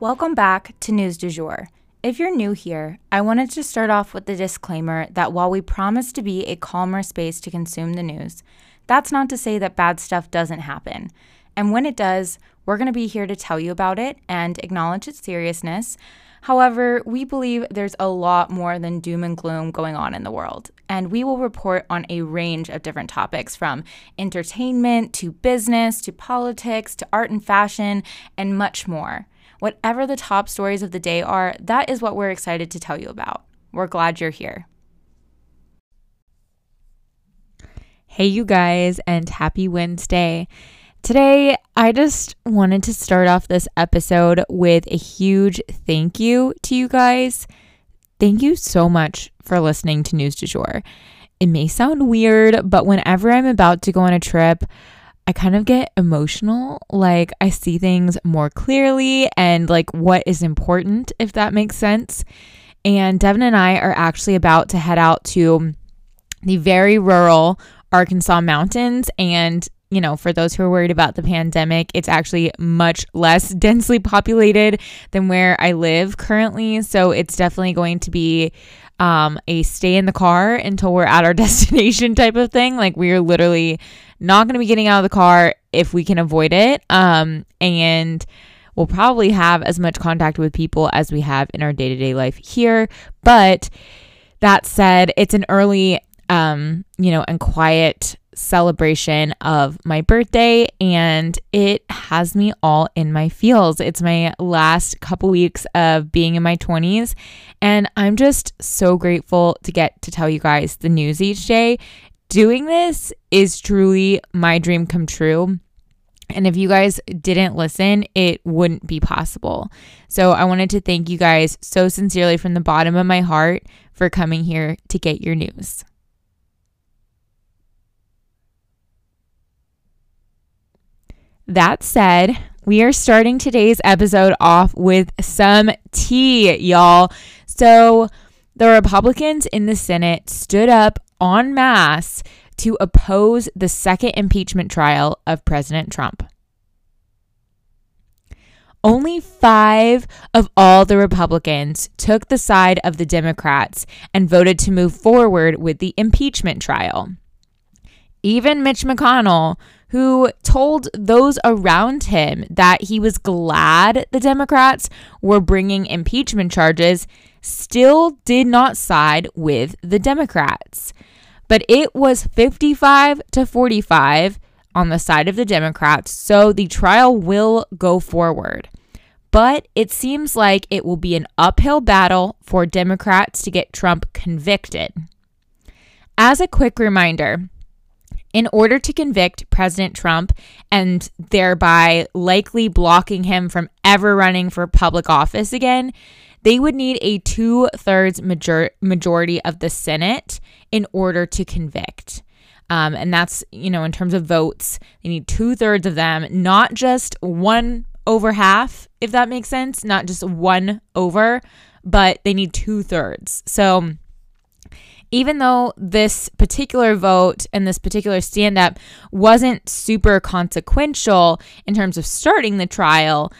Welcome back to News du Jour. If you're new here, I wanted to start off with the disclaimer that while we promise to be a calmer space to consume the news, that's not to say that bad stuff doesn't happen. And when it does, we're going to be here to tell you about it and acknowledge its seriousness. However, we believe there's a lot more than doom and gloom going on in the world, and we will report on a range of different topics from entertainment to business to politics to art and fashion and much more. Whatever the top stories of the day are, that is what we're excited to tell you about. We're glad you're here. Hey, you guys, and happy Wednesday. Today, I just wanted to start off this episode with a huge thank you to you guys. Thank you so much for listening to News du Jour. It may sound weird, but whenever I'm about to go on a trip, I kind of get emotional. Like I see things more clearly and like what is important, if that makes sense. And Devin and I are actually about to head out to the very rural Arkansas mountains. And, you know, for those who are worried about the pandemic, it's actually much less densely populated than where I live currently. So it's definitely going to be um, a stay in the car until we're at our destination type of thing. Like we are literally not going to be getting out of the car if we can avoid it. Um, and we'll probably have as much contact with people as we have in our day to day life here. But that said, it's an early, um, you know, and quiet celebration of my birthday and it has me all in my feels. It's my last couple weeks of being in my 20s and I'm just so grateful to get to tell you guys the news each day doing this is truly my dream come true. And if you guys didn't listen, it wouldn't be possible. So I wanted to thank you guys so sincerely from the bottom of my heart for coming here to get your news. That said, we are starting today's episode off with some tea, y'all. So, the Republicans in the Senate stood up en masse to oppose the second impeachment trial of President Trump. Only five of all the Republicans took the side of the Democrats and voted to move forward with the impeachment trial. Even Mitch McConnell, who told those around him that he was glad the Democrats were bringing impeachment charges, still did not side with the Democrats but it was 55 to 45 on the side of the Democrats, so the trial will go forward. But it seems like it will be an uphill battle for Democrats to get Trump convicted. As a quick reminder, in order to convict President Trump and thereby likely blocking him from ever running for public office again, they would need a two thirds major- majority of the Senate in order to convict. Um, and that's, you know, in terms of votes, they need two thirds of them, not just one over half, if that makes sense, not just one over, but they need two thirds. So, even though this particular vote and this particular stand up wasn't super consequential in terms of starting the trial,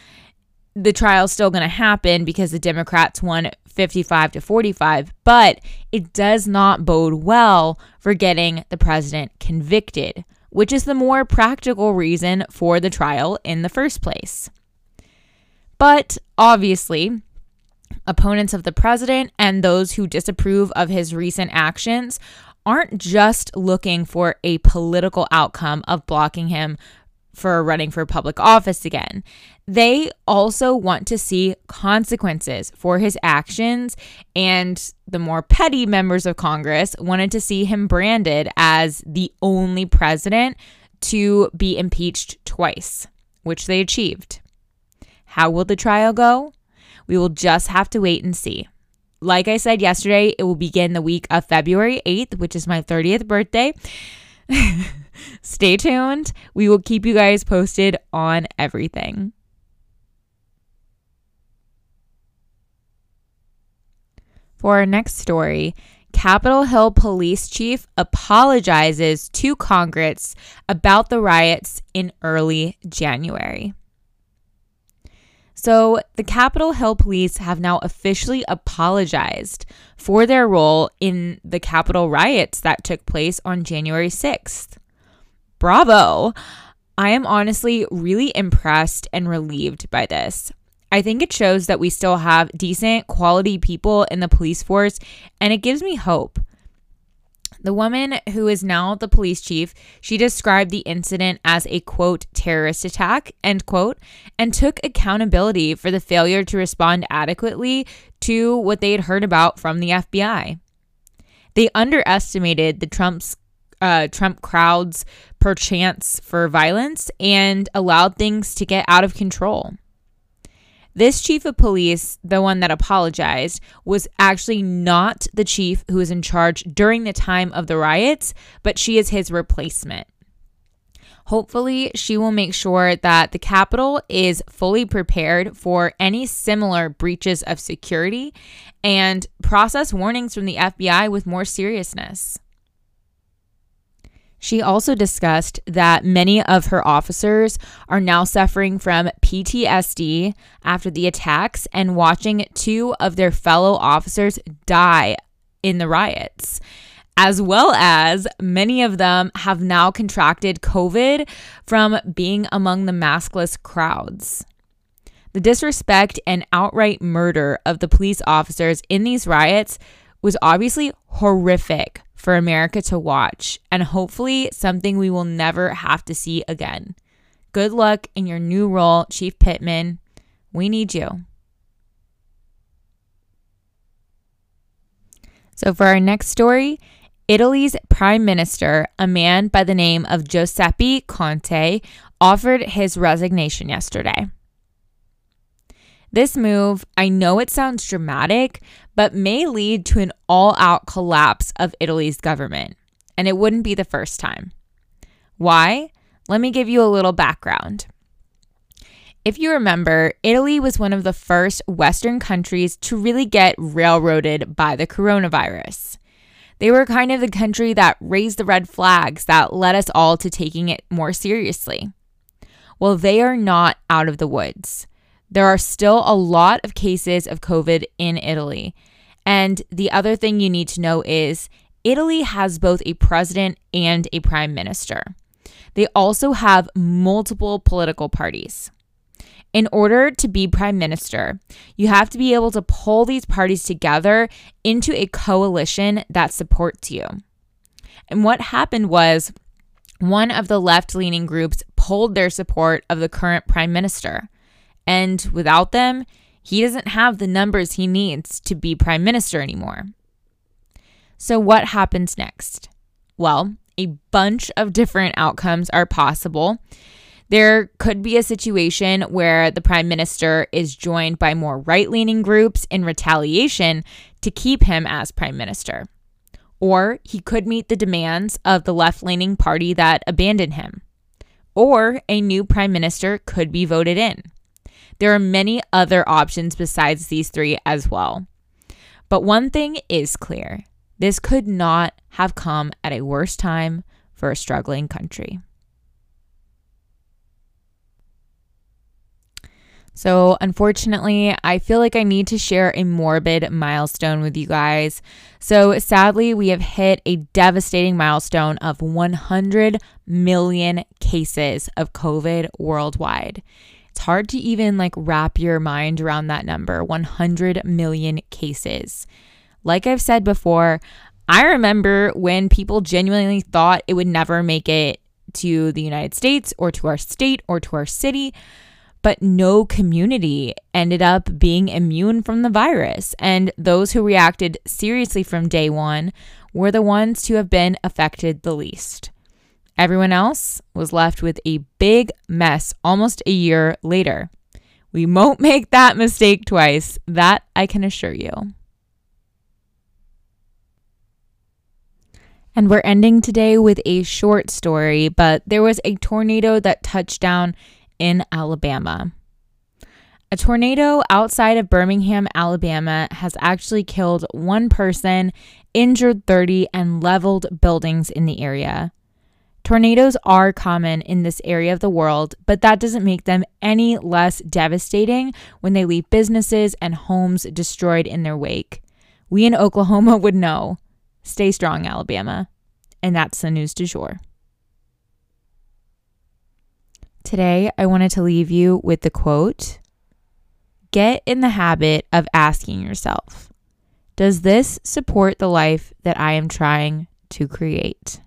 the trial's still going to happen because the Democrats won 55 to 45, but it does not bode well for getting the president convicted, which is the more practical reason for the trial in the first place. But obviously, opponents of the president and those who disapprove of his recent actions aren't just looking for a political outcome of blocking him for running for public office again. They also want to see consequences for his actions, and the more petty members of Congress wanted to see him branded as the only president to be impeached twice, which they achieved. How will the trial go? We will just have to wait and see. Like I said yesterday, it will begin the week of February 8th, which is my 30th birthday. Stay tuned. We will keep you guys posted on everything. For our next story, Capitol Hill police chief apologizes to Congress about the riots in early January. So, the Capitol Hill police have now officially apologized for their role in the Capitol riots that took place on January 6th. Bravo! I am honestly really impressed and relieved by this. I think it shows that we still have decent, quality people in the police force, and it gives me hope. The woman who is now the police chief, she described the incident as a quote terrorist attack, end quote, and took accountability for the failure to respond adequately to what they had heard about from the FBI. They underestimated the Trump's uh, Trump crowd's perchance for violence and allowed things to get out of control. This chief of police, the one that apologized, was actually not the chief who was in charge during the time of the riots, but she is his replacement. Hopefully, she will make sure that the Capitol is fully prepared for any similar breaches of security and process warnings from the FBI with more seriousness. She also discussed that many of her officers are now suffering from PTSD after the attacks and watching two of their fellow officers die in the riots. As well as many of them have now contracted COVID from being among the maskless crowds. The disrespect and outright murder of the police officers in these riots was obviously horrific for America to watch and hopefully something we will never have to see again. Good luck in your new role, Chief Pittman. We need you. So, for our next story, Italy's prime minister, a man by the name of Giuseppe Conte, offered his resignation yesterday. This move, I know it sounds dramatic, but may lead to an all out collapse of Italy's government. And it wouldn't be the first time. Why? Let me give you a little background. If you remember, Italy was one of the first Western countries to really get railroaded by the coronavirus. They were kind of the country that raised the red flags that led us all to taking it more seriously. Well, they are not out of the woods. There are still a lot of cases of COVID in Italy. And the other thing you need to know is Italy has both a president and a prime minister. They also have multiple political parties. In order to be prime minister, you have to be able to pull these parties together into a coalition that supports you. And what happened was one of the left leaning groups pulled their support of the current prime minister. And without them, he doesn't have the numbers he needs to be prime minister anymore. So, what happens next? Well, a bunch of different outcomes are possible. There could be a situation where the prime minister is joined by more right leaning groups in retaliation to keep him as prime minister. Or he could meet the demands of the left leaning party that abandoned him. Or a new prime minister could be voted in. There are many other options besides these three as well. But one thing is clear this could not have come at a worse time for a struggling country. So, unfortunately, I feel like I need to share a morbid milestone with you guys. So, sadly, we have hit a devastating milestone of 100 million cases of COVID worldwide. It's hard to even like wrap your mind around that number 100 million cases. Like I've said before, I remember when people genuinely thought it would never make it to the United States or to our state or to our city, but no community ended up being immune from the virus. And those who reacted seriously from day one were the ones to have been affected the least. Everyone else was left with a big mess almost a year later. We won't make that mistake twice, that I can assure you. And we're ending today with a short story, but there was a tornado that touched down in Alabama. A tornado outside of Birmingham, Alabama has actually killed one person, injured 30, and leveled buildings in the area. Tornadoes are common in this area of the world, but that doesn't make them any less devastating when they leave businesses and homes destroyed in their wake. We in Oklahoma would know. Stay strong, Alabama. And that's the news du jour. Today, I wanted to leave you with the quote Get in the habit of asking yourself, does this support the life that I am trying to create?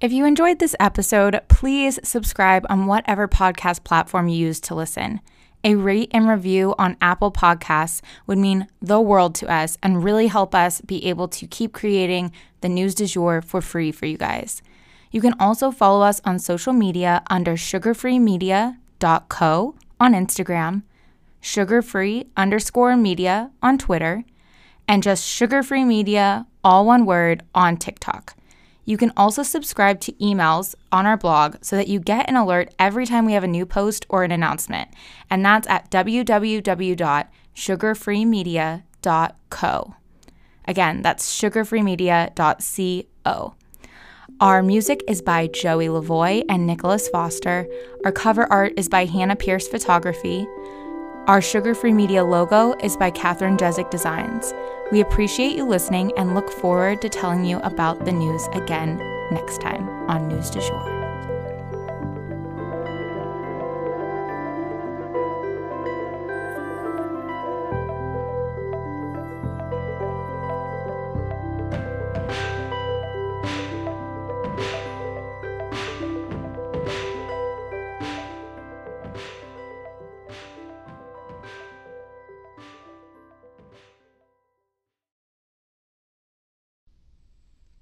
If you enjoyed this episode, please subscribe on whatever podcast platform you use to listen. A rate and review on Apple Podcasts would mean the world to us and really help us be able to keep creating the news du jour for free for you guys. You can also follow us on social media under sugarfreemedia.co on Instagram, sugarfree underscore media on Twitter, and just sugarfree media, all one word, on TikTok. You can also subscribe to emails on our blog so that you get an alert every time we have a new post or an announcement. And that's at www.sugarfreemedia.co. Again, that's sugarfreemedia.co. Our music is by Joey Lavoie and Nicholas Foster. Our cover art is by Hannah Pierce Photography. Our Sugar Free Media logo is by Catherine Jezik Designs. We appreciate you listening and look forward to telling you about the news again next time on News du Jour.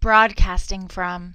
Broadcasting from.